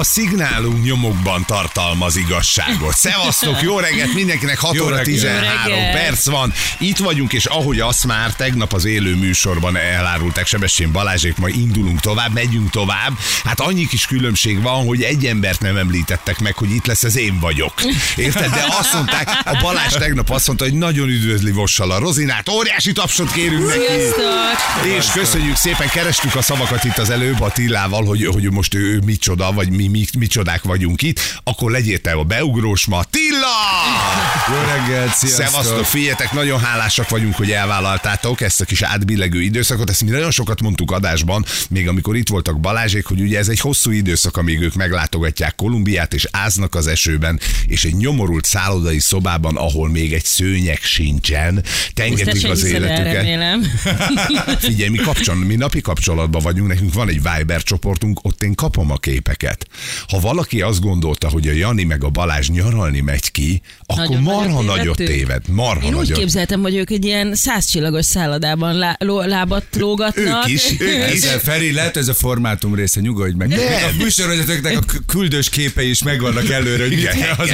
A szignálunk nyomokban tartalmaz igazságot. Szevasztok, jó reggelt mindenkinek, 6 Jó óra reggelt. 13 Jó reggelt. perc van. Itt vagyunk, és ahogy azt már tegnap az élő műsorban elárulták Sebestyén Balázsék, majd indulunk tovább, megyünk tovább. Hát annyi kis különbség van, hogy egy embert nem említettek meg, hogy itt lesz, ez én vagyok. Érted? De azt mondták, a Balázs tegnap azt mondta, hogy nagyon üdvözli Vossal a Rozinát. Óriási tapsot kérünk neki. Sziasztok! És köszönjük szépen, kerestük a szavakat itt az előbb Attillával, hogy, hogy most ő micsoda, vagy mi, mi micsodák vagyunk itt, akkor legyél te a beugrós ma. Tilla! Jó reggelt, sziasztok! Szevasztok, figyeljetek, nagyon hálásak vagyunk, hogy elvállaltátok ezt a kis átbillegő időszakot. Ezt mi nagyon sokat mondtuk adásban, még amikor itt voltak Balázsék, hogy ugye ez egy hosszú időszak, amíg ők meglátogatják Kolumbiát, és áznak az esőben, és egy nyomorult szállodai szobában, ahol még egy szőnyeg sincsen, tengetik az életüket. Figyelj, mi, kapcsolat, mi napi kapcsolatban vagyunk, nekünk van egy Viber csoportunk, ott én kapom a képeket. Ha valaki azt gondolta, hogy a Jani meg a Balázs nyaralni megy ki, akkor Nagyon marha nagyot téved. Marha Én úgy nagyot. képzeltem, hogy ők egy ilyen százcsillagos szállodában lá, ló, lábat lógatnak. Ők is, ők is. Ezzel, Feri, lehet ez a formátum része, nyugodj meg. Nem. A műsorvezetőknek a küldős képei is megvannak előre, hogy Igen, kell az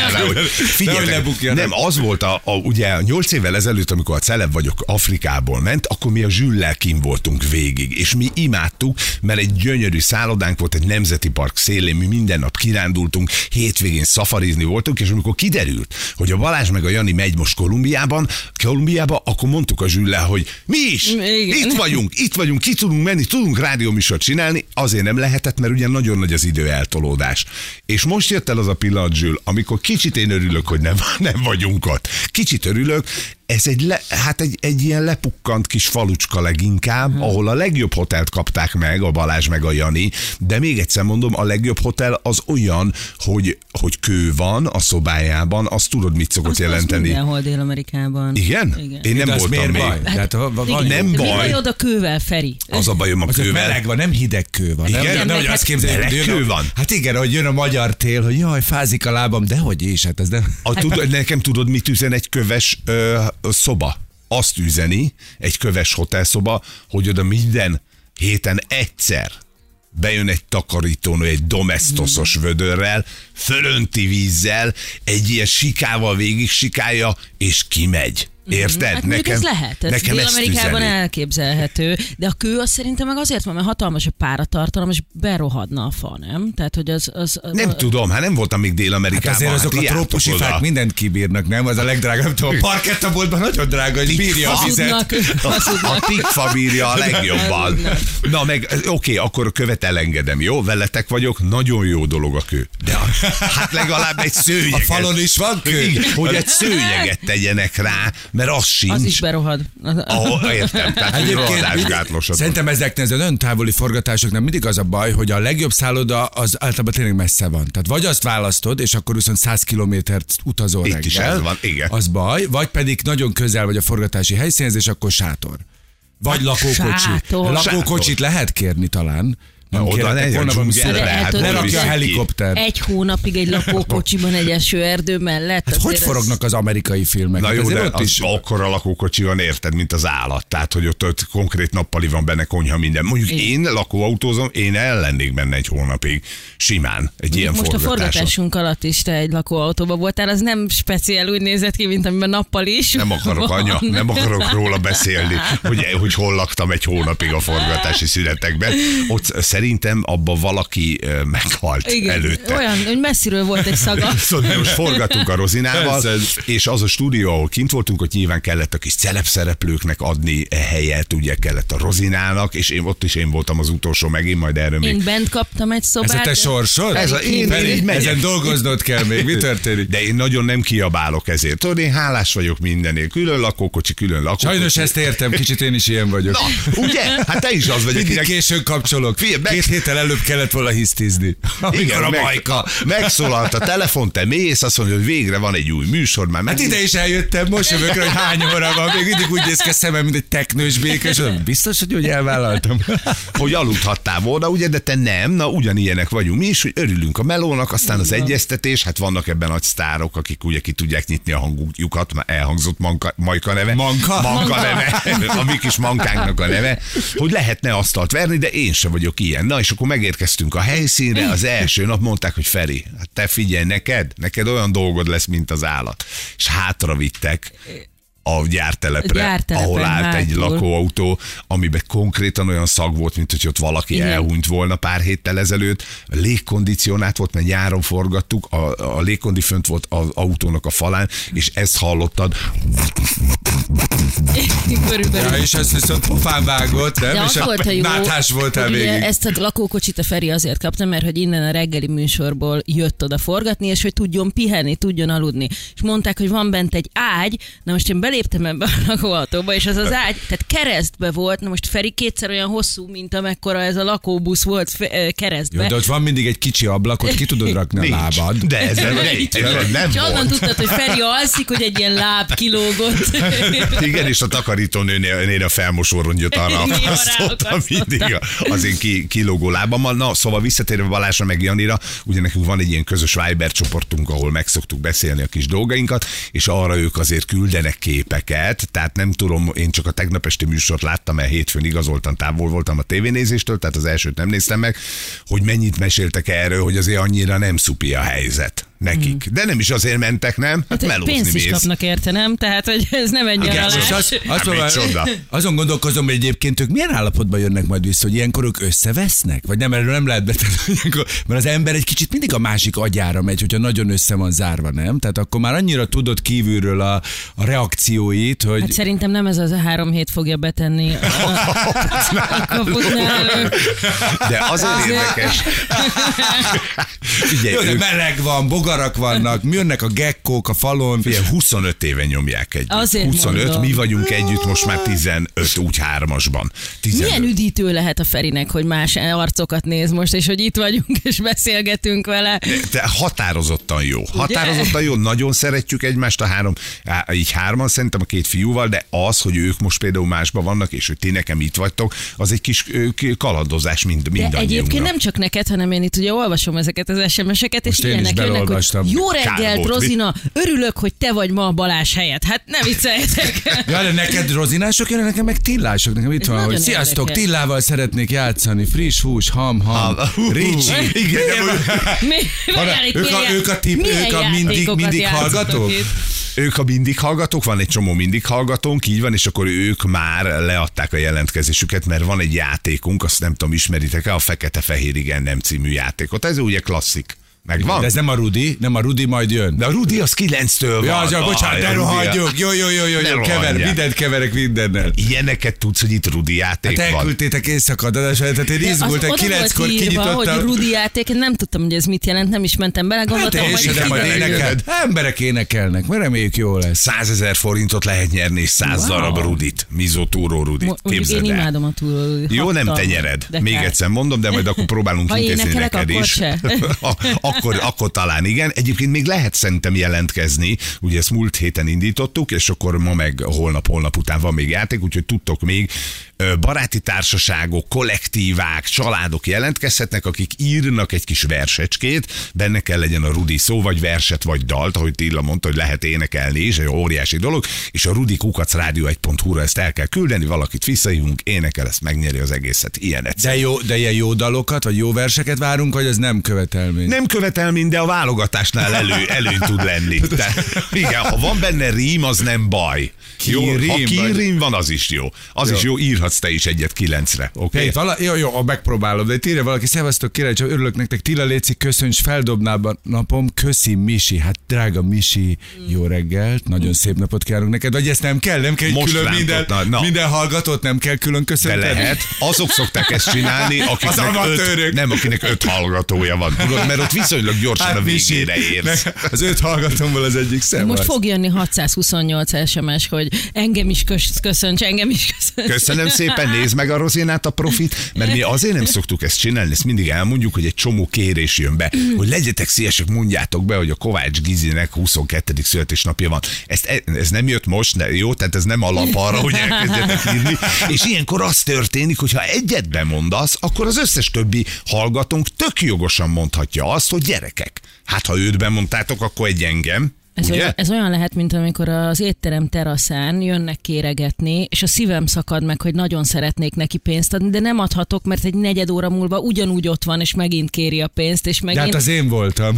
figyeljetek, lebukjanak. nem, az volt a, a, ugye 8 évvel ezelőtt, amikor a celeb vagyok Afrikából ment, akkor mi a zsüllel kim voltunk végig, és mi imádtuk, mert egy gyönyörű szállodánk volt, egy nemzeti park szélén, mi minden nap kirándultunk, hétvégén szafarizni voltunk, és amikor kiderült, hogy a Balázs meg a Jani megy most Kolumbiában, Kolumbiába, akkor mondtuk a zsüllel, hogy mi is, Igen. itt vagyunk, itt vagyunk, ki tudunk menni, tudunk rádióműsort csinálni, azért nem lehetett, mert ugye nagyon nagy az idő eltolódás. És most jött el az a pillanat, Zsül, amikor kicsit én örülök, hogy nem, nem vagyunk ott. Kicsit örülök, ez egy, le, hát egy, egy ilyen lepukkant kis falucska leginkább, hmm. ahol a legjobb hotelt kapták meg, a Balázs meg a Jani, de még egyszer mondom, a legjobb hotel az olyan, hogy, hogy kő van a szobájában, azt tudod, mit szokott Azt- azt jelenteni. mindenhol Dél-Amerikában. Igen? Igen. Én nem De voltam miért még. baj? Ha, van, Nem Mi baj. baj oda kővel, Feri? Az a bajom a az kővel. meleg van, nem hideg kő van. Igen? Nem, nem, nem hogy meg azt hát- képzeljük, hogy a- kő van? Hát igen, hogy jön a magyar tél, hogy jaj, fázik a lábam, de hogy is, hát ez nem... A, tud, nekem tudod, mit üzen egy köves ö, szoba? Azt üzeni, egy köves hotelszoba, hogy oda minden héten egyszer bejön egy takarítónő, egy domestoszos vödörrel, fölönti vízzel, egy ilyen sikával végig sikálja, és kimegy. Érted? Hát mondjuk ez lehet, ez nekem Dél-Amerikában üzeni. elképzelhető, de a kő az szerintem meg azért van, mert hatalmas a páratartalom, és berohadna a fa, nem? Tehát, hogy az... az Nem tudom, hát nem voltam még Hát Dél-Amerikában. azért azok ti a trópusi oda. fák mindent kibírnak, nem? Az a legdrágább, nem tudom, a parkettaboltban nagyon drága, hogy bírja a vizet. A tikfa bírja a legjobban. Na meg, oké, akkor a követ elengedem, jó? Veletek vagyok, nagyon jó dolog a kő. De a, hát legalább egy szőnyeget. A falon is van kő? Igen, hogy egy szőnyeget tegyenek rá, mert az sincs. Az is berohad. Ahol, értem, tehát az- Szerintem ezeknél az ön távoli forgatásoknak mindig az a baj, hogy a legjobb szálloda az általában tényleg messze van. Tehát vagy azt választod, és akkor viszont 100 kilométert utazol Itt reggel, is ez van, igen. Az baj, vagy pedig nagyon közel vagy a forgatási helyszínhez, és akkor sátor. Vagy lakókocsi. sátor. Lakókocsit lehet kérni talán. Nem oda ne, volna a hát a ki. helikopter. Egy hónapig egy lakókocsiban egy esőerdő mellett. Hát hogy forognak az amerikai filmek? Na Hát jó, de ott az is akkora lakókocsi van, érted, mint az állat. Tehát, hogy ott, ott konkrét nappali van benne konyha minden. Mondjuk Igen. én lakóautózom, én el lennék benne egy hónapig. Simán. Egy ilyen Most a forgatásunk alatt is te egy lakóautóba voltál, az nem speciál úgy nézett ki, mint amiben nappal is. Nem akarok, anya, nem akarok róla beszélni, hogy, hogy hol laktam egy hónapig a forgatási szünetekben. Ott szerintem abban valaki meghalt Igen, előtte. olyan, hogy messziről volt egy szaga. Szóval mi most forgatunk a Rozinával, Persze. és az a stúdió, ahol kint voltunk, ott nyilván kellett a kis szereplőknek adni helyet, ugye kellett a Rozinának, és én ott is én voltam az utolsó megint, majd erről még Én bent kaptam egy szobát. Ez a te sorsod? Ez a- én- én így megyek. Ezen dolgoznod kell még. Mi történik? De én nagyon nem kiabálok ezért. Tudod, én hálás vagyok mindenért. Külön lakókocsi, külön lakókocsi. Sajnos ezt értem, kicsit én is ilyen vagyok. Na, ugye? Hát te is az vagy, Mindig későn kapcsolok. Figyelj, Két héttel előbb kellett volna hisztizni. Amikor a meg- majka. Megszólalt a telefon, te mész, azt mondja, hogy végre van egy új műsor, már Hát meg... ide is eljöttem, most jövök hogy hány óra van, még mindig úgy néz ki a szemem, mint egy teknős béke, és mondom, biztos, hogy úgy elvállaltam. hogy aludhattál volna, ugye, de te nem, na ugyanilyenek vagyunk mi is, hogy örülünk a melónak, aztán az egyeztetés, hát vannak ebben nagy sztárok, akik ugye ki tudják nyitni a hangjukat, már elhangzott manka, Majka neve. Manka? Manka neve, a mi kis mankánknak a neve, hogy lehetne asztalt verni, de én sem vagyok ilyen. Na, és akkor megérkeztünk a helyszínre, az első nap mondták, hogy Feri, hát te figyelj, neked, neked olyan dolgod lesz, mint az állat. És hátra vittek a gyártelepre, Gyártelepen ahol állt egy hátul. lakóautó, amiben konkrétan olyan szag volt, mint hogy ott valaki Igen. elhunyt volna pár héttel ezelőtt. Légkondicionált volt, mert nyáron forgattuk, a, a légkondi fönt volt az autónak a falán, és ezt hallottad. Körülbelül. Ja, és ezt viszont pofán vágott, nem? De és volt a jó, náthás voltál végig. ezt a lakókocsit a Feri azért kapta, mert hogy innen a reggeli műsorból jött oda forgatni, és hogy tudjon pihenni, tudjon aludni. És mondták, hogy van bent egy ágy, na most én beléptem ebbe a lakóautóba, és az az ágy, tehát keresztbe volt, na most Feri kétszer olyan hosszú, mint amekkora ez a lakóbusz volt keresztbe. Jó, de ott van mindig egy kicsi ablak, ott ki tudod rakni a Nincs. lábad. De ez nem, nem, nem és onnan volt. tudtad, hogy Feri alszik, hogy egy ilyen láb kilógott. Igen, és a takarítónőnél a felmosó rongyot arra akasztottam mindig az én ki, kilógó lábammal. Na, szóval visszatérve Balázsra meg Janira, ugye nekünk van egy ilyen közös Viber csoportunk, ahol meg szoktuk beszélni a kis dolgainkat, és arra ők azért küldenek képeket, tehát nem tudom, én csak a tegnap esti műsort láttam, mert hétfőn igazoltan távol voltam a tévénézéstől, tehát az elsőt nem néztem meg, hogy mennyit meséltek erről, hogy azért annyira nem szupi a helyzet nekik. De nem is azért mentek, nem? Hát, Hát melózni pénzt is mész. kapnak érte, nem? Tehát, hogy ez nem egy Igen, most Hát mondom, micsoda. azon gondolkozom, hogy egyébként ők milyen állapotban jönnek majd vissza, hogy ilyenkor ők összevesznek? Vagy nem, erről nem lehet betenni, mert az ember egy kicsit mindig a másik agyára megy, hogyha nagyon össze van zárva, nem? Tehát akkor már annyira tudod kívülről a, a reakcióit, hogy... Hát szerintem nem ez az a három hét fogja betenni a, a kaput náluk. De azért Azért- érdekes. Figyelj, Jó, de ők, meleg van, bogarak vannak, jönnek a gekkók a falon. figyelj, 25 éve nyomják együtt. Azért 25, mondom. mi vagyunk együtt most már 15, úgy hármasban. 15. Milyen üdítő lehet a Ferinek, hogy más arcokat néz most, és hogy itt vagyunk, és beszélgetünk vele. De határozottan jó. Határozottan jó, nagyon szeretjük egymást a három, így hárman szerintem a két fiúval, de az, hogy ők most például másban vannak, és hogy ti nekem itt vagytok, az egy kis kalandozás mind, De mindannyiunknak. egyébként nem csak neked, hanem én itt ugye olvasom ezeket az SMS-eket, és ilyenek jönnek, hogy beleolvastam. jó reggelt, mi? Rozina, örülök, hogy te vagy ma a Balázs helyett. Hát nem vicceljetek. Ja, de neked rozinások jönnek, nekem meg tillások. Nekem itt Ez van, hogy sziasztok, érdekes. Tillával szeretnék játszani, friss hús, ham, ham, ricsi. Igen, ők a- ők a tip- ők a mindig- mindig hallgatók? Ők a mindig hallgatók, van egy csomó mindig hallgatónk, így van, és akkor ők már leadták a jelentkezésüket, mert van egy játékunk, azt nem tudom, ismeritek-e, a Fekete-Fehér Igen nem című játékot. Ez ugye klasszik. Megvan? De ez nem a Rudi, nem a Rudi majd jön. De a Rudi az 9-től van. Ja, az, ja, bocsánat, Rudi- rohadjuk. Jó, jó, jó, jó, Ne jó kever, mindent keverek mindennel. Ilyeneket tudsz, hogy itt Rudi játék Hát van. elküldtétek éjszaka, de tehát én izgultam, kilenckor írva, hogy kinyitottam. Rudi játék, én nem tudtam, hogy ez mit jelent, nem is mentem bele, Hát gondoltam, én hogy de majd énekel. Emberek énekelnek, mert reméljük jó lesz. 100 ezer forintot lehet nyerni, és 100 Wow. darab Rudit, Mizotúró Rudit. Mo- mondjuk Képzeld én imádom a túl. Jó, nem te nyered. Még egyszer mondom, de majd akkor próbálunk Ha intézni neked akkor is. Akkor, akkor talán igen. Egyébként még lehet szerintem jelentkezni. Ugye ezt múlt héten indítottuk, és akkor ma meg holnap, holnap után van még játék, úgyhogy tudtok még baráti társaságok, kollektívák, családok jelentkezhetnek, akik írnak egy kis versecskét, benne kell legyen a Rudi szó, vagy verset, vagy dalt, ahogy Tilla mondta, hogy lehet énekelni is, egy óriási dolog, és a Rudi kukac rádió 1.hu-ra ezt el kell küldeni, valakit visszahívunk, énekel, ezt megnyeri az egészet. Ilyen egyszer. De jó, de ilyen jó dalokat, vagy jó verseket várunk, vagy ez nem követelmény? Nem követelmény, de a válogatásnál elő, előny tud lenni. De, igen, ha van benne rím, az nem baj. Jó, ha Kirím, vagy- kirím van, az is jó. Az Jó. is jó, írhatsz te is egyet kilencre. Hey, vala, jó, jó, megpróbálom, de itt írja valaki, szevasztok, kérlek, csak örülök nektek, Tilla Léci, köszönj, feldobnál a napom, köszi Misi, hát drága Misi, jó reggelt, nagyon szép napot kívánok neked, vagy ezt nem kell, nem kell Most külön minden, na, na. minden hallgatót nem kell külön De köszönteni. lehet. Azok szokták ezt csinálni, akiknek Az öt, nem, akinek öt hallgatója van. Tudod, mert ott viszonylag viszonylag gyorsan a végére érsz. Az öt hallgatómból az egyik szem Most fog jönni 628 SMS, hogy engem is kös- köszönts, engem is köszönts. Köszönöm szépen, nézd meg a Rozinát a profit, mert mi azért nem szoktuk ezt csinálni, ezt mindig elmondjuk, hogy egy csomó kérés jön be, hogy legyetek szívesek, mondjátok be, hogy a Kovács Gizinek 22. születésnapja van. Ezt, ez nem jött most, ne, jó? Tehát ez nem alap arra, hogy elkezdjetek írni. És ilyenkor az történik, hogy ha egyet bemondasz, akkor az összes többi hallgatónk tök jogosan mondhatja azt, hogy gyerekek. Hát ha őt bemondtátok, akkor egy engem. Ez ugye? olyan, ez olyan lehet, mint amikor az étterem teraszán jönnek kéregetni, és a szívem szakad meg, hogy nagyon szeretnék neki pénzt adni, de nem adhatok, mert egy negyed óra múlva ugyanúgy ott van, és megint kéri a pénzt, és De megint... hát az én voltam.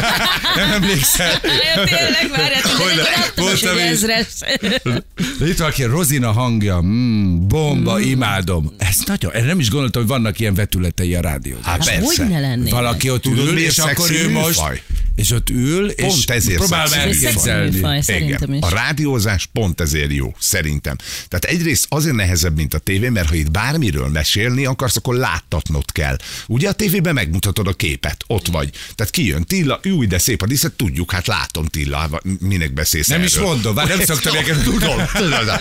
nem emlékszel? Ja, tényleg, ne- hogy voltam egy ezres. De itt valaki, Rozina hangja, mm, bomba, imádom. Ez nagyon, én nem is gondoltam, hogy vannak ilyen vetületei a rádióban. Hát Hát persze. hogy ne lennének? Valaki ott ül, és akkor ő most, és ott ül, és próbál elképzelni. Igen, is. a rádiózás pont ezért jó, szerintem. Tehát egyrészt azért nehezebb, mint a tévé, mert ha itt bármiről mesélni akarsz, akkor láttatnod kell. Ugye a tévében megmutatod a képet, ott vagy. Tehát kijön Tilla, új, de szép a díszet, tudjuk, hát látom Tilla, minek beszélsz Nem is erről? mondom, várj, nem szoktam ilyeneket. Tudom,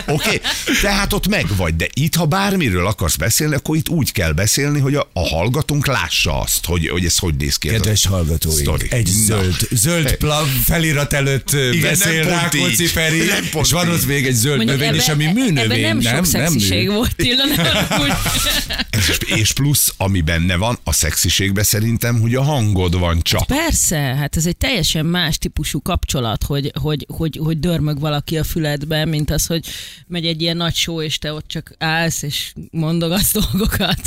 oké. Tehát ott meg vagy, de itt, ha bármiről akarsz beszélni, akkor itt úgy kell beszélni, hogy a, a hallgatónk lássa azt, hogy, hogy ez hogy néz ki. Kedves hallgatóink, egy zöld, zöld plav felirat előtt Igen, beszél nem pont Rákóczi így. Feri, Nem pont és van ott még egy zöld Mondjuk növény, és ami ebben- műnövény, nem, nem? sok szexiség mű. volt, Tilla, nem. És, és plusz, ami benne van, a szexiségben szerintem, hogy a hangod van csak. Persze, hát ez egy teljesen más típusú kapcsolat, hogy, hogy, hogy, hogy dörmög valaki a füledbe, mint az, hogy megy egy ilyen nagy show, és te ott csak állsz, és mondogatsz dolgokat.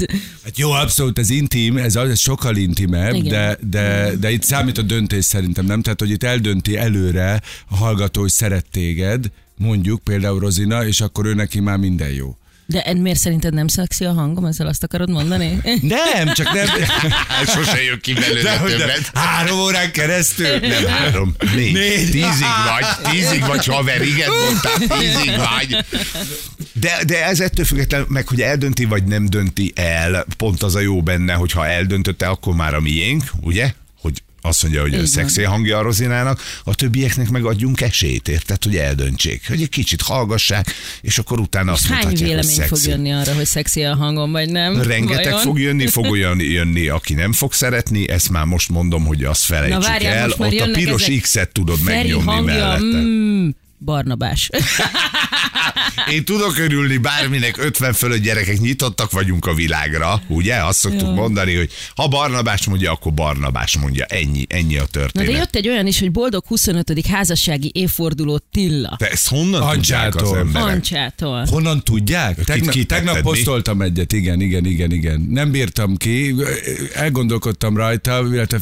Hát jó, abszolút, ez intim, ez, az, ez sokkal intimebb, Igen. de, de, de itt számít a döntés szerintem, nem? Tehát, hogy itt eldönti előre a hallgató, hogy szeret téged, mondjuk például Rozina, és akkor ő neki már minden jó. De en- miért szerinted nem szexi a hangom? Ezzel azt akarod mondani? Nem, csak nem. Hát sose jön ki belőle nem. többet. Három órán keresztül. Nem három, négy. Négy. Tízig vagy, tízig vagy, haver, igen, mondtál, tízig vagy. De, de ez ettől függetlenül, meg hogy eldönti, vagy nem dönti el, pont az a jó benne, hogy ha eldöntötte, akkor már a miénk, ugye? Hogy azt mondja, hogy szexi hangja a Rozinának, a többieknek meg adjunk esélyt, érted, hogy eldöntsék, hogy egy kicsit hallgassák, és akkor utána azt Hány mondhatják, hogy vélemény fog szexi. jönni arra, hogy szexi a hangom, vagy nem? Rengeteg Vajon? fog jönni, fog olyan jönni, aki nem fog szeretni, ezt már most mondom, hogy azt felejtsük Na várjál, el. Ott a piros ezek. X-et tudod Feri megnyomni hangja, mellette. mm, Barnabás. Én tudok örülni bárminek, 50 fölött gyerekek nyitottak vagyunk a világra, ugye? Azt szoktuk Jó. mondani, hogy ha Barnabás mondja, akkor Barnabás mondja. Ennyi, ennyi a Na történet. de jött egy olyan is, hogy boldog 25. házassági évforduló Tilla. De ezt honnan tudják az Ancsától. emberek? Ancsától. Honnan tudják? Tegnap, tegnap posztoltam egyet, igen, igen, igen, igen. Nem bírtam ki, elgondolkodtam rajta, illetve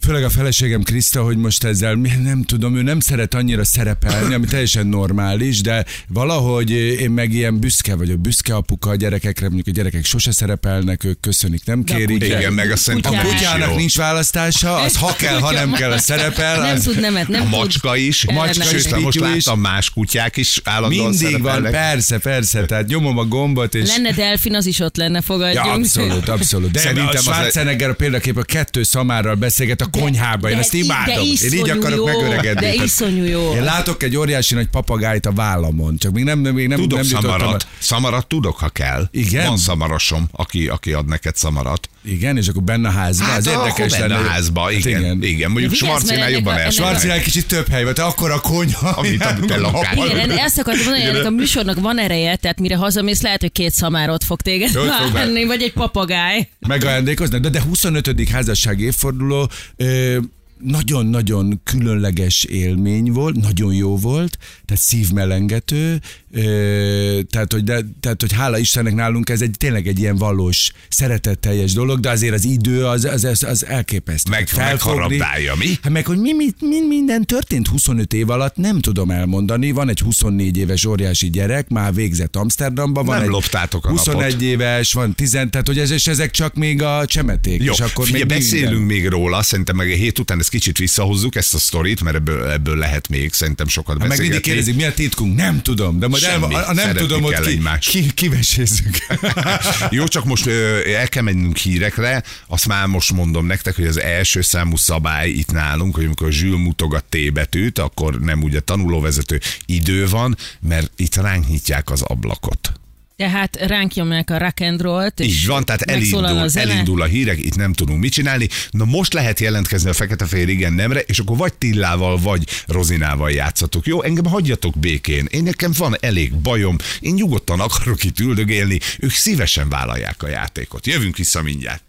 Főleg a feleségem Kriszta, hogy most ezzel nem tudom, ő nem szeret annyira szerepelni, ami teljesen normális, de valahogy én meg ilyen büszke vagyok, büszke apuka a gyerekekre, mondjuk a gyerekek sose szerepelnek, ők köszönik, nem a kérik. Igen, meg azt szerintem A kutyának nincs választása, az ha kell, ha nem kell, az szerepel. Nem az tud nemet, nem A macska is, a macska is, most Pityu is. láttam más kutyák is állandóan Mindig van, persze, persze, tehát nyomom a gombot, és... Lenne delfin, az is ott lenne, Ja, fogadjunk. abszolút, abszolút. De Szerintem a Schwarzenegger a példakép a kettő szamárral beszélget a konyhába. Én de ezt i- de imádom. Én így akarok jó, megöregedni. de iszonyú jó. Én látok egy óriási nagy papagájt a vállamon, csak még nem, még nem, Tudok nem szamarat. A... Szamarat tudok, ha kell. Igen? Van szamarasom, aki, aki ad neked szamarat. Igen, és akkor benne a házban. Hát az érdekes benne lenne. a házba, Hát igen. igen. igen. Mondjuk mert jobban a- elsőnek. Schwarzenegger kicsit több hely te akkor a konyha. Amit a te. Igen, ezt akartam mondani, hogy a műsornak van ereje, tehát mire hazamész, lehet, hogy két szamárot fog téged várni, vagy egy papagáj. megajándékoznak, de, de 25. házasság évforduló ö, nagyon-nagyon különleges élmény volt, nagyon jó volt, tehát szívmelengető, tehát, hogy de, tehát, hogy hála Istennek nálunk ez egy tényleg egy ilyen valós, szeretetteljes dolog, de azért az idő az, az, az, az elképesztő. Meg, megharabdálja, mi? Hát meg, hogy mi, mi, mi, minden történt 25 év alatt, nem tudom elmondani. Van egy 24 éves óriási gyerek, már végzett Amsterdamba, van Nem egy loptátok a 21 napot. éves, van 10, tehát hogy ez, és ezek csak még a csemeték. Jó, és akkor figyelj, még beszélünk minden. még róla, szerintem meg a hét után ezt kicsit visszahozzuk, ezt a sztorit, mert ebből, ebből lehet még szerintem sokat Meg mindig beszélgetni. kérdezik, mi a titkunk? Nem tudom, de majd el, Semmi. a, a nem tudom, ott kell ki, egymást. ki, kivesézzük. Jó, csak most ö, el kell mennünk hírekre, azt már most mondom nektek, hogy az első számú szabály itt nálunk, hogy amikor Zsül mutogat T betűt, akkor nem ugye tanulóvezető idő van, mert itt ránk nyitják az ablakot. Tehát ránk nyomják a rock and roll-t, és Így van, tehát elindul, a zene. elindul a hírek, itt nem tudunk mit csinálni. Na most lehet jelentkezni a fekete-fehér igen nemre, és akkor vagy Tillával, vagy Rozinával játszatok. Jó, engem hagyjatok békén. Én nekem van elég bajom, én nyugodtan akarok itt üldögélni, ők szívesen vállalják a játékot. Jövünk vissza mindjárt.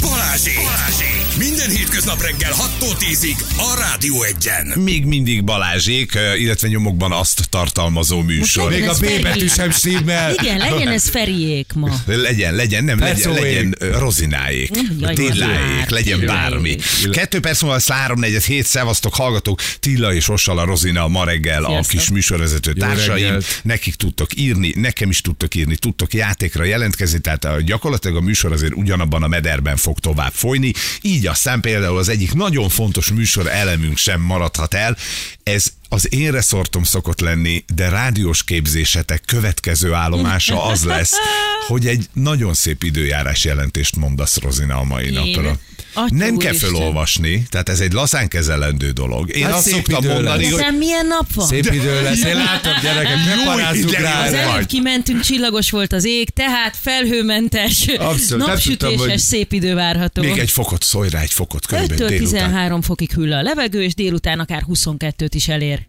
Balázsék! Balázsék! Minden hétköznap reggel 6-tól 10-ig a Rádió Egyen. Még mindig Balázsék, illetve nyomokban azt tartalmazó műsor. Még a B betű sem stimmel. Igen, legyen ez Feriék ma. Legyen, legyen, nem, legyen, legyen rozináék, tilláék, legyen bármi. Kettő perc múlva lesz 3 4 hét, szevasztok, hallgatók, Tilla és Rossala Rozina ma reggel a kis műsorvezető társaim. Nekik tudtok írni, nekem is tudtok írni, tudtok játékra jelentkezni, tehát gyakorlatilag a műsor azért ugyanabban a mederben fog tovább folyni. Így aztán például az egyik nagyon fontos műsor elemünk sem maradhat el. Ez az én reszortom szokott lenni, de rádiós képzésetek következő állomása az lesz, hogy egy nagyon szép időjárás jelentést mondasz Rozina a mai Én? napra. Atya Nem kell úristen. felolvasni, tehát ez egy lazán kezelendő dolog. Én Hát azt szoktam mondani, lesz. hogy Aztán milyen nap van? Szép idő lesz. Én látom, gyerekek, preparázzuk rá. Az előbb kimentünk, csillagos volt az ég, tehát felhőmentes, Abszolút, tudtam, napsütéses, szép idő várható. még egy fokot, szólj rá egy fokot 5-től körülbelül délután. 13 fokig hűl a levegő, és délután akár 22-t is elér.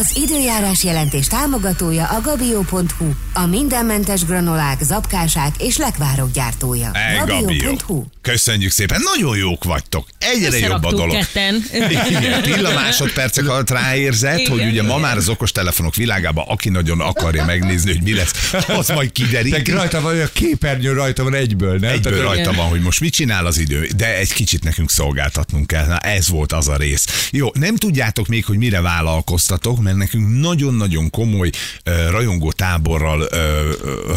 Az időjárás jelentés támogatója a gabio.hu, a mindenmentes granolák, zapkásák és lekvárok gyártója. Ej, Gabió. Köszönjük szépen, nagyon jók vagytok. Egyre jobb a dolog. ketten. Igen, Tilla másodpercek alatt ráérzett, Igen, hogy ugye ma már az okostelefonok világában, aki nagyon akarja megnézni, hogy mi lesz, az majd De kideríti. rajta van olyan képernyő, rajta van egyből, nem? Egyből Tehát- rajta van, hogy most mit csinál az idő, de egy kicsit nekünk szolgáltatnunk kell. Na, ez volt az a rész. Jó, nem tudjátok még, hogy mire vállalkoztatok, mert nekünk nagyon-nagyon komoly rajongó táborral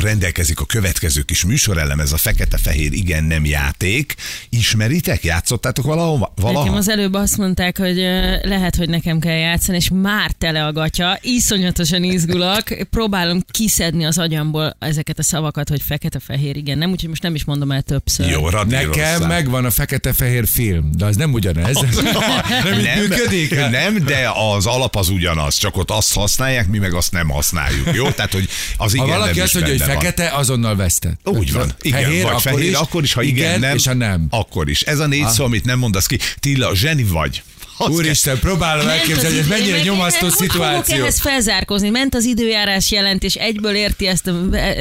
rendelkezik a következő kis műsorelem, ez a fekete-fehér igen-nem játék. Ismeritek? Játszottátok valahova? valaha? Nekem az előbb azt mondták, hogy lehet, hogy nekem kell játszani, és már tele a gatya, iszonyatosan izgulok, próbálom kiszedni az agyamból ezeket a szavakat, hogy fekete-fehér, igen, nem, úgyhogy most nem is mondom el többször. Jó. Nekem megvan a fekete-fehér film, de az nem ugyanez. nem, így működik? Nem, de az alap az ugyanaz, csak ott azt használják, mi meg azt nem használjuk. Jó? Tehát, hogy az Ha igen valaki nem azt mondja, hogy van. fekete, azonnal vesztett. Úgy van. Igen, fehér, vagy akkor fehér, is, akkor is, ha igen, nem. és ha nem. Akkor is. Ez a négy szó, amit nem mondasz ki. Tilla, zseni vagy. Úristen, próbálom elképzelni, hogy mennyire nyomasztó hogy szituáció. ehhez felzárkózni? Ment az időjárás jelentés, egyből érti ezt a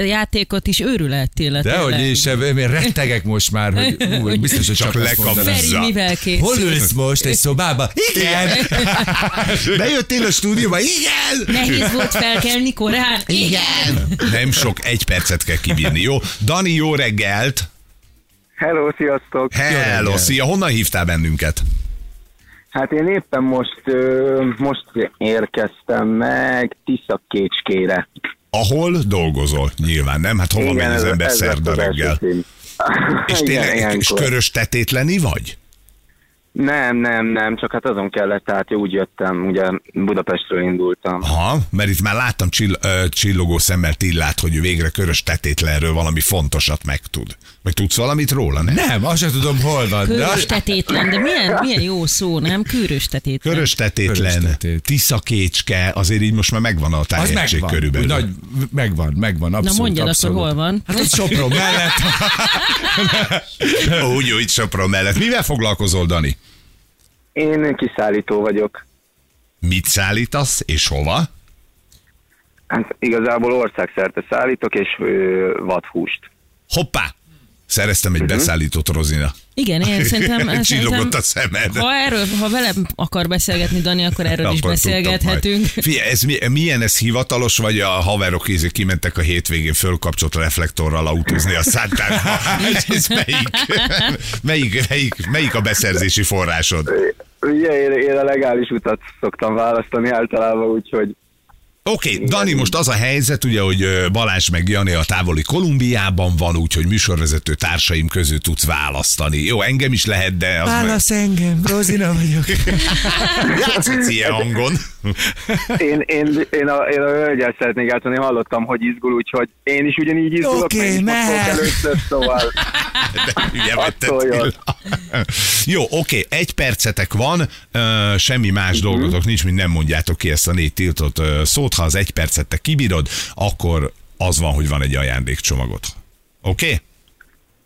játékot is, őrület tényleg. De hogy én sem, én rettegek most már, hogy ú, biztos, hogy Csak. Feri mivel kész? Hol ülsz most egy szobába? Igen! Bejöttél a stúdióba? Igen! Nehéz volt felkelni korán? Igen. Nem sok, egy percet kell kibírni, jó? Dani, jó reggelt! Hello, sziasztok! Hello, szia, honnan hívtál bennünket? Hát én éppen most, most érkeztem meg Tiszakécskére. Ahol dolgozol, nyilván, nem? Hát hova megy az ember ez szerda reggel? És Igen, tényleg és ilyenkor. körös tetétleni vagy? Nem, nem, nem, csak hát azon kellett, tehát úgy jöttem, ugye Budapestről indultam. Ha, mert itt már láttam csill, csillogó szemmel Tillát, hogy ő végre körös tetétlenről valami fontosat megtud. Vagy tudsz valamit róla, nem? Nem, azt sem tudom, hol van. De Körös az, tetétlen, de milyen, milyen jó szó, nem? Körös tetétlen. Körös tetétlen, Körös tetét. tiszakécske, azért így most már megvan a az tájegység megvan. körülbelül. Nagy, megvan, megvan, Na abszolút. mondjad abszolút. akkor, hol van? Hát ott Sopron mellett. Úgy, úgy Sopron mellett. Mivel foglalkozol, Dani? Én kiszállító vagyok. Mit szállítasz, és hova? Hát igazából országszerte szállítok, és ö, vadhúst. Hoppá! Szereztem egy beszállított rozina. Igen, én szerintem... Csillogott a szemed. ha erről, ha velem akar beszélgetni Dani, akkor erről is Akkor beszélgethetünk. tudtok majd. Figyelj, ez mi, milyen ez hivatalos, vagy a haverok ízé kimentek a hétvégén fölkapcsolt reflektorral autózni a szántárba? ez melyik, melyik, melyik, melyik a beszerzési forrásod? Ugye én, én a legális utat szoktam választani általában, úgyhogy Oké, okay, Dani, most az a helyzet, ugye, hogy Balázs meg Jani a távoli Kolumbiában van, úgyhogy műsorvezető társaim közül tudsz választani. Jó, engem is lehet, de az Válasz engem, Rozina vagyok. meg... Játszhatsz ilyen hangon. Én, én, én, a, én a hölgyel szeretnék játszani, hallottam, hogy izgul, úgyhogy én is ugyanígy izgulok, Oké, meg is most mehet. először, szóval De. Jó, oké, egy percetek van, ö, semmi más Mhm. dolgotok nincs, mint nem mondjátok ki ezt a négy tiltott ö, szót. Ha az egy percet te kibírod, akkor az van, hogy van egy ajándékcsomagod. Oké? Okay?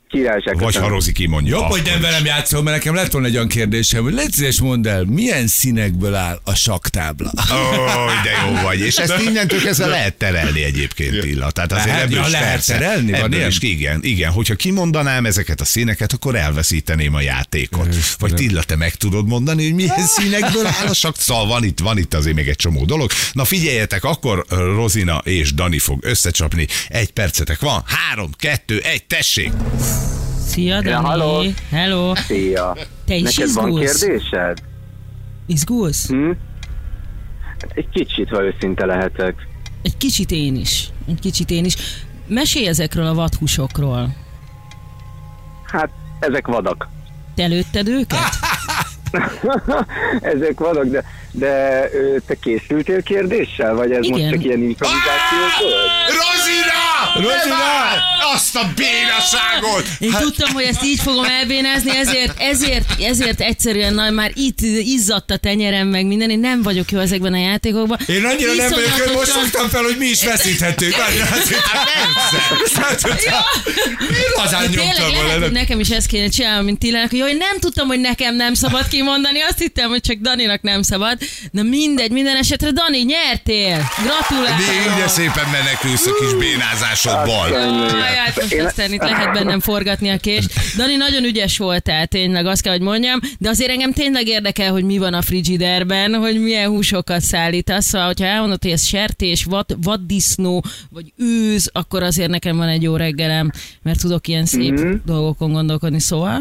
Királyság. Vagy ha. Rozi kimondja. Jobb, hogy nem velem játszol, mert nekem lett volna egy olyan kérdésem, hogy légy szíves, mondd el, milyen színekből áll a saktábla? Ó, de jó vagy. És ezt innentől kezdve lehet terelni egyébként, Illa. Tehát azért Lehet, ebből ja, is lehet persze, terelni? Van Ebből ilyen? is, igen, igen. Hogyha kimondanám ezeket a színeket, akkor elveszíteném a játékot. Vagy Tilla, te meg tudod mondani, hogy milyen színekből áll a sak? Szóval van itt, van itt azért még egy csomó dolog. Na figyeljetek, akkor Rozina és Dani fog összecsapni. Egy percetek van. Három, kettő, egy, tessék! Szia, Dani. halló. Hello. Szia. Te is Neked van izgulsz? kérdésed? Izgulsz? Hm? Egy kicsit, ha őszinte lehetek. Egy kicsit én is. Egy kicsit én is. Mesélj ezekről a vadhúsokról. Hát, ezek vadak. Te lőtted őket? ezek vadak, de, de te készültél kérdéssel? Vagy ez Igen. most csak ilyen improvizáció volt? Rozina! Rozina! Azt a bénaságot! Én hát... tudtam, hogy ezt így fogom elbénázni, ezért, ezért, ezért egyszerűen na, már itt izzadt a tenyerem meg minden, én nem vagyok jó ezekben a játékokban. Én annyira nem vagyok, hogy most Iszonyatosan- fogtam fel, hogy mi is veszíthetünk. Lazán Tényleg nyomtam lehet, hogy volna. nekem is ezt kéne csinálnom, mint Tillának, hogy jó, én nem tudtam, hogy nekem nem szabad kimondani, azt hittem, hogy csak Daninak nem szabad. Na mindegy, minden esetre Dani, nyertél! Gratulálok! Még ugye szépen menekülsz a kis bénázásodból. Jaj, hát most Én- aztán itt lehet bennem forgatni a kést. Dani nagyon ügyes voltál, tényleg, azt kell, hogy mondjam, de azért engem tényleg érdekel, hogy mi van a frigiderben, hogy milyen húsokat szállítasz. Szóval, hogyha elmondod, hogy ez sertés, vad, vaddisznó, vagy őz, akkor azért nekem van egy jó reggelem, mert tudok ilyen szép Mhm. dolgokon gondolkodni, szóval.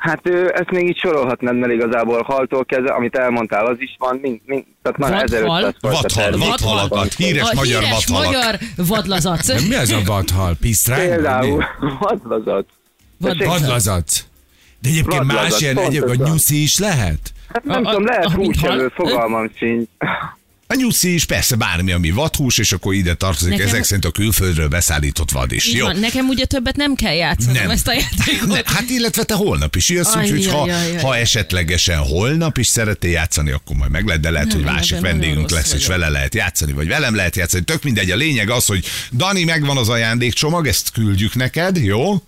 Hát ö, ezt még így sorolhatnád, mert igazából haltól kezdve, amit elmondtál, az is van, mind, mind, tehát már Vadhal? 1500 fajta Vadhal, vadhalakat, híres a magyar híres vadhalak. magyar vadlazac. Mi az a vadhal? Pisztrány? Például vadlazat. Vad- Vadlazac. De egyébként más Vadlazac, ilyen, egyébként, nyuszi is lehet? Hát nem A- tudom, lehet húsevő, fogalmam sincs. A nyuszi is persze bármi, ami vadhús, és akkor ide tartozik. Nekem- Ezek szerint a külföldről beszállított vad is. Jó? van. Nekem ugye többet nem kell játszanom Nem. ezt a játékot. Ne, hát illetve te holnap is jössz, úgyhogy ha, jaj. ha esetlegesen holnap is szeretnél játszani, akkor majd meg lehet, de lehet, Nem, hogy másik vendégünk lesz, és vele lehet játszani, vagy velem lehet játszani. Tök mindegy, a lényeg az, hogy Dani, megvan az ajándékcsomag, ezt küldjük neked, jó?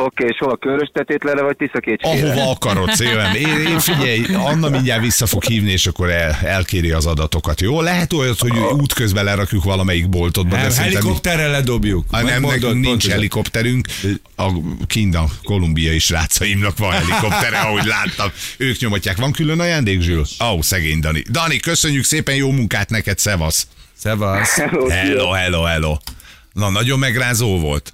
Oké, és hol a körös tetétlere, vagy tiszakécskére? Ahova akarod, szívem. Én, én figyelj, Anna mindjárt vissza fog hívni, és akkor el, elkéri az adatokat, jó? Lehet olyat, hogy útközben lerakjuk valamelyik boltodba, Nem, helikopterrel ledobjuk. Ah, nem, nekünk nincs pontosan. helikopterünk. A kint a kolumbiai srácaimnak van helikoptere, ahogy láttam. Ők nyomatják. Van külön ajándék, Zsül? Ó, oh, szegény Dani. Dani, köszönjük szépen, jó munkát neked, szevasz. Szevasz. Hello, hello, hello. Na, nagyon megrázó volt.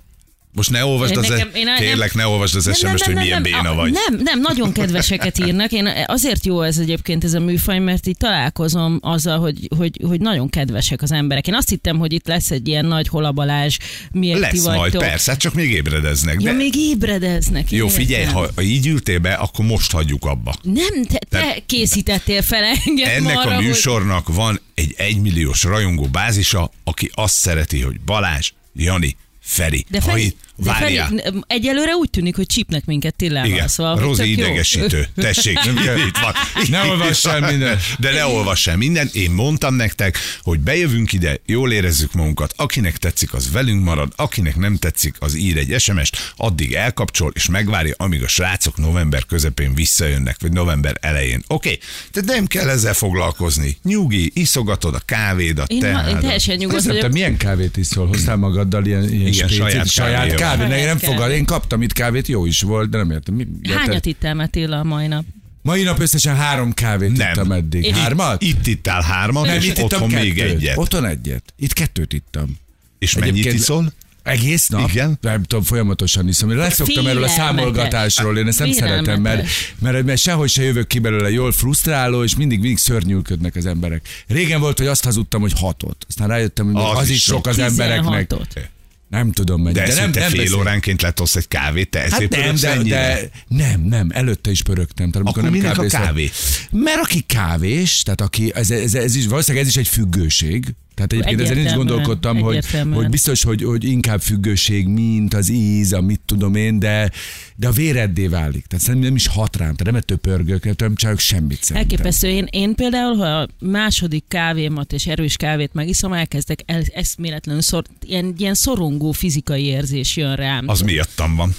Most ne olvasd az, Nekem- én- kérlek, ne olvasd az Nem, nem, SMS-t, hogy nem, milyen nem, béna a- vagy. Nem, nem, nagyon kedveseket írnak. Én azért jó ez egyébként ez a műfaj, mert így találkozom azzal, hogy, hogy, hogy nagyon kedvesek az emberek. Én azt hittem, hogy itt lesz egy ilyen nagy holabalás, miért ti Lesz majd, vagytok. persze, hát csak még ébredeznek. Ja, De... még ébredeznek. Jó, értem. figyelj, ha így ültél be, akkor most hagyjuk abba. Nem, te, te Te- készítettél fel engem Ennek arra, a hogy- műsornak van egy egymilliós rajongó bázisa, aki azt szereti, hogy Balázs, Jani, Feri. De ha Feri, itt, de Feri, várjál. n- egyelőre úgy tűnik, hogy csípnek minket Tillával. Igen, szóval, Rozi tök jó. idegesítő. Tessék, itt van. Ne olvass el mindent. De ne olvass el mindent. Én mondtam nektek, hogy bejövünk ide, jól érezzük magunkat. Akinek tetszik, az velünk marad. Akinek nem tetszik, az ír egy SMS-t, addig elkapcsol, és megvárja, amíg a srácok november közepén visszajönnek, vagy november elején. Oké, okay. tehát nem kell ezzel foglalkozni. Nyugi, iszogatod a kávédat, Én, ha, én teádat. teljesen nyugodt Köszönöm, te vagyok. milyen kávét iszol? Hoztál magaddal ilyen, ilyen Igen, spécit? saját saját kávét. Van. Ne, én nem kávét. Én kaptam itt kávét, jó is volt, de nem értem. Mi, Hányat ittem Attila a mai nap? Mai nap összesen három kávét Nem. ittam eddig. Én- Hármat? Itt ittál hármat, nem, és itt otthon kettőt. még egyet. Otthon egyet. Itt kettőt ittam. És mennyit Egyébként- iszol? Egész nap? Igen. Nem tudom, folyamatosan iszom. Én leszoktam erről a Félelmetes. számolgatásról, én ezt nem szeretem, mert, Félelmetes. mert, mert sehogy se jövök ki belőle jól frusztráló, és mindig, mindig szörnyűködnek az emberek. Régen volt, hogy azt hazudtam, hogy hatot. Aztán rájöttem, hogy az, Az is is sok az 16-ot. embereknek. Nem tudom mennyi. De, de nem, nem, fél beszél- óránként letosz egy kávét, te Hát nem, de, ennyire? de nem, nem, előtte is pörögtem. Tehát, Akkor nem minek a kávé? Mert aki kávés, tehát aki, ez, ez, ez is, valószínűleg ez is egy függőség. Tehát egyébként ezen én is gondolkodtam, hogy, hogy biztos, hogy, hogy inkább függőség, mint az íz, a mit tudom én, de, de a véreddé válik. Tehát szerintem nem is hat rám, tehát nem ettől pörgök, nem csinálok semmit szerintem. Elképesztő. Én, én például, ha a második kávémat és erős kávét megiszom, elkezdek el, eszméletlenül szor, ilyen, ilyen szorongó fizikai érzés jön rám. Az miattam van.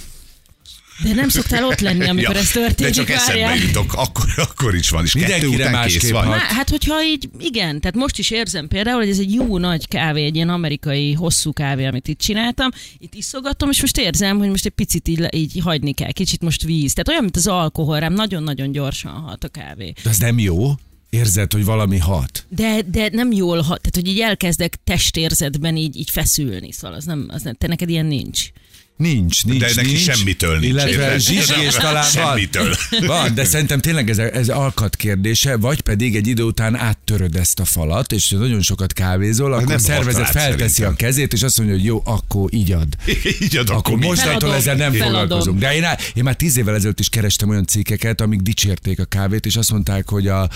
De nem szoktál ott lenni, amikor Ja, ez történik. De csak eszembe jutok, akkor, akkor is van, és kettő Mindenkire után kész van. hat. Há, hát, hogyha így, igen, tehát most is érzem például, hogy ez egy jó nagy kávé, egy ilyen amerikai hosszú kávé, amit itt csináltam. Itt iszogattam, és most érzem, hogy most egy picit így, így hagyni kell, kicsit most víz. Tehát olyan, mint az alkohol, rám nagyon-nagyon gyorsan hat a kávé. De az nem jó? Érzed, hogy valami hat? De, de nem jól hat, tehát hogy így elkezdek testérzetben így, így feszülni, szóval az nem, az nem, te neked ilyen nincs. Nincs, nincs, De neki nincs. semmitől nincs. Illetve zsizsgés talán van. Semmitől. Van, de szerintem tényleg ez, ez alkat kérdése, vagy pedig egy idő után áttöröd ezt a falat, és nagyon sokat kávézol, akkor nem a szervezet felteszi szerintem. a kezét, és azt mondja, hogy jó, akkor így ad. Így ad, Akkor akkor mostantól ezzel nem Feladom. foglalkozunk. De én, á- én már tíz évvel ezelőtt is kerestem olyan cikkeket, amik dicsérték a kávét, és azt mondták, hogy a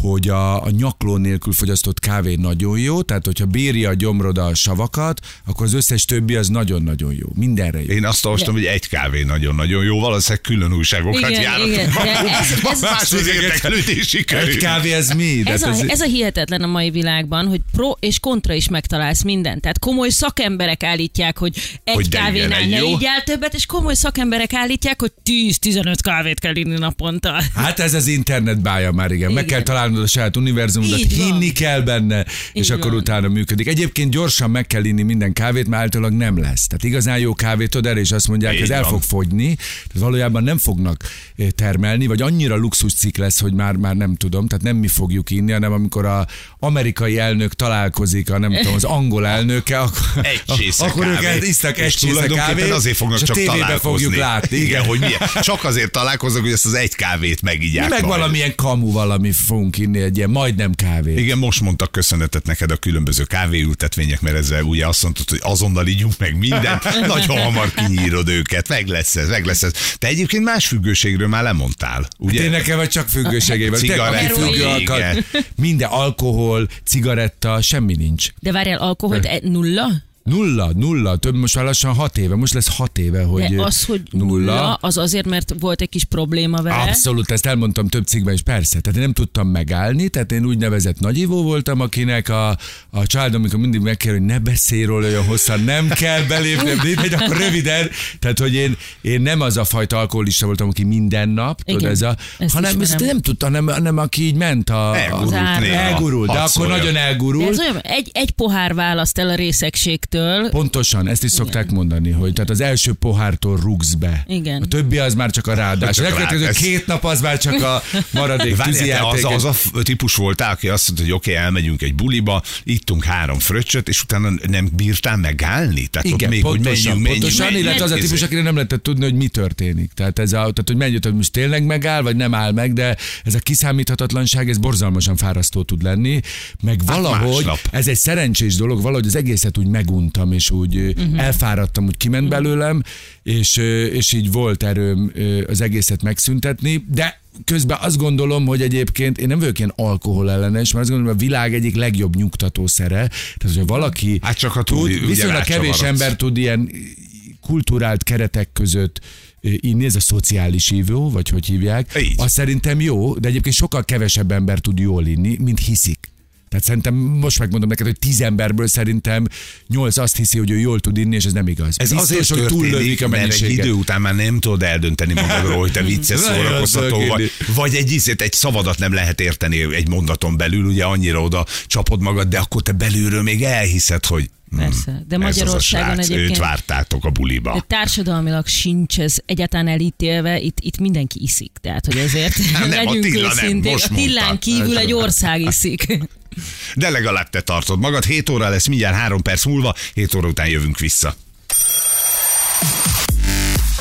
hogy a, a nyakló nélkül fogyasztott kávé nagyon jó, tehát hogyha bírja a gyomrod a savakat, akkor az összes többi az nagyon-nagyon jó. Mindenre jó. Én azt olvastam, hogy egy kávé nagyon-nagyon jó, valószínűleg külön újságokat Igen, igen, ez- ez- más az érdeklődési Egy körül. kávé ez mi? Ez a, ez a hihetetlen a mai világban, hogy pro és kontra is megtalálsz mindent. Tehát komoly szakemberek állítják, hogy egy Hogy kávénál igen, egy ne jó. így el többet, és komoly szakemberek állítják, hogy 10-15 kávét kell inni naponta. Hát ez az internet bája már, igen. Meg Igen. kell találnod a saját univerzumodat, Így van. hinni kell benne, és Így akkor van. utána működik. Egyébként gyorsan meg kell inni minden kávét, mert általában nem lesz. Tehát igazán jó kávét ad el, és azt mondják, Így ez el fog fogyni, tehát valójában nem fognak termelni, vagy annyira luxus cikk lesz, hogy már, már nem tudom, tehát nem mi fogjuk inni, hanem amikor a amerikai elnök találkozik, a nem tudom, az angol elnöke, akkor, Egy akkor isztak És egy csésze kávét, azért fognak és csak találkozni. fogjuk látni. Igen, hogy milyen. Csak azért találkoznak, hogy ezt az egy kávét megígyák Meg majd. valamilyen kamu valami fogunk inni, egy ilyen majdnem kávé. Igen, most mondtak köszönetet neked a különböző kávéültetvények, mert ezzel ugye azt mondtad, hogy azonnal ígyunk meg mindent, nagyon hamar kinyírod őket, meg lesz ez, meg lesz ez. Te egyébként más függőségről már lemondtál, ugye? Én nekem vagy csak függőségében. Aki függő akar, minden alkohol, cigaretta, semmi nincs. De várjál, alkoholt e- nulla? Nulla, nulla, több most már lassan hat éve, most lesz hat éve, hogy De az, hogy nulla, az azért, mert volt egy kis probléma vele. Abszolút, ezt elmondtam több cikkben is, persze. Tehát én nem tudtam megállni, tehát én úgynevezett nagyívó voltam, akinek a, a családom, amikor mindig megkér, hogy ne beszélj róla olyan hosszan, nem kell belépni, mindegy, akkor röviden. Tehát, hogy én, én nem az a fajta alkoholista voltam, aki minden nap, tudod, Igen, ez a, ezt hanem ezt nem tudtam, hanem, hanem aki így ment a... a Elgurult néha. elgurult, de akkor nagyon De elgurult. ez olyan, egy, egy pohár választ el a részegségtől. Pontosan, ezt is szokták mondani, hogy tehát az első pohártól rugsz be. Igen. A többi az már csak a ráadás. A Csak legkövetkező ráadás. két nap az már csak a maradék Várjál, az, az a típus voltál, aki azt mondta, hogy oké, okay, elmegyünk egy buliba, ittunk három fröccsöt, és utána nem bírtál megállni? Tehát ott Igen, még, pontosan, hogy menjünk, menjünk, pontosan, menjünk, illetve az a menjünk. típus, akire nem lehetett tudni, hogy mi történik. Tehát, ez a, tehát hogy menjött, hogy most tényleg megáll, vagy nem áll meg, de ez a kiszámíthatatlanság, ez borzalmasan fárasztó tud lenni, meg Hát valahogy, ez egy szerencsés dolog, valahogy az egészet úgy meguntam, és úgy uh-huh. elfáradtam, úgy kiment belőlem, és, és így volt erőm az egészet megszüntetni, de közben azt gondolom, hogy egyébként én nem vagyok ilyen alkohol ellenes, mert azt gondolom, hogy a világ egyik legjobb nyugtatószere. Tehát, hogyha valaki Hát csak a túl- tud, viszonylag kevés ember tud ilyen kulturált keretek között inni, ez a szociális ívó, vagy hogy hívják, Így. az szerintem jó, de egyébként sokkal kevesebb ember tud jól inni, mint hiszik. Tehát szerintem most megmondom neked, hogy tíz emberből szerintem nyolc azt hiszi, hogy ő jól tud inni, és ez nem igaz. Ez Biztos, azért hogy túllövik a mert egy idő után már nem tudod eldönteni magadról, hogy te vicces szórakoztató vagy, vagy egy ízét, egy szavadat nem lehet érteni egy mondaton belül, ugye annyira oda csapod magad, de akkor te belülről még elhiszed, hogy Persze, de ez Magyarországon srác, egyébként- Őt vártátok a buliba. De társadalmilag sincs ez egyáltalán elítélve, itt, itt mindenki iszik. Tehát, hogy ezért Nem, legyünk Attila nem, őszinték. most a Tillán kívül egy ország iszik. De legalább te tartod magad. 7 óra lesz mindjárt 3 perc múlva, 7 óra után jövünk vissza.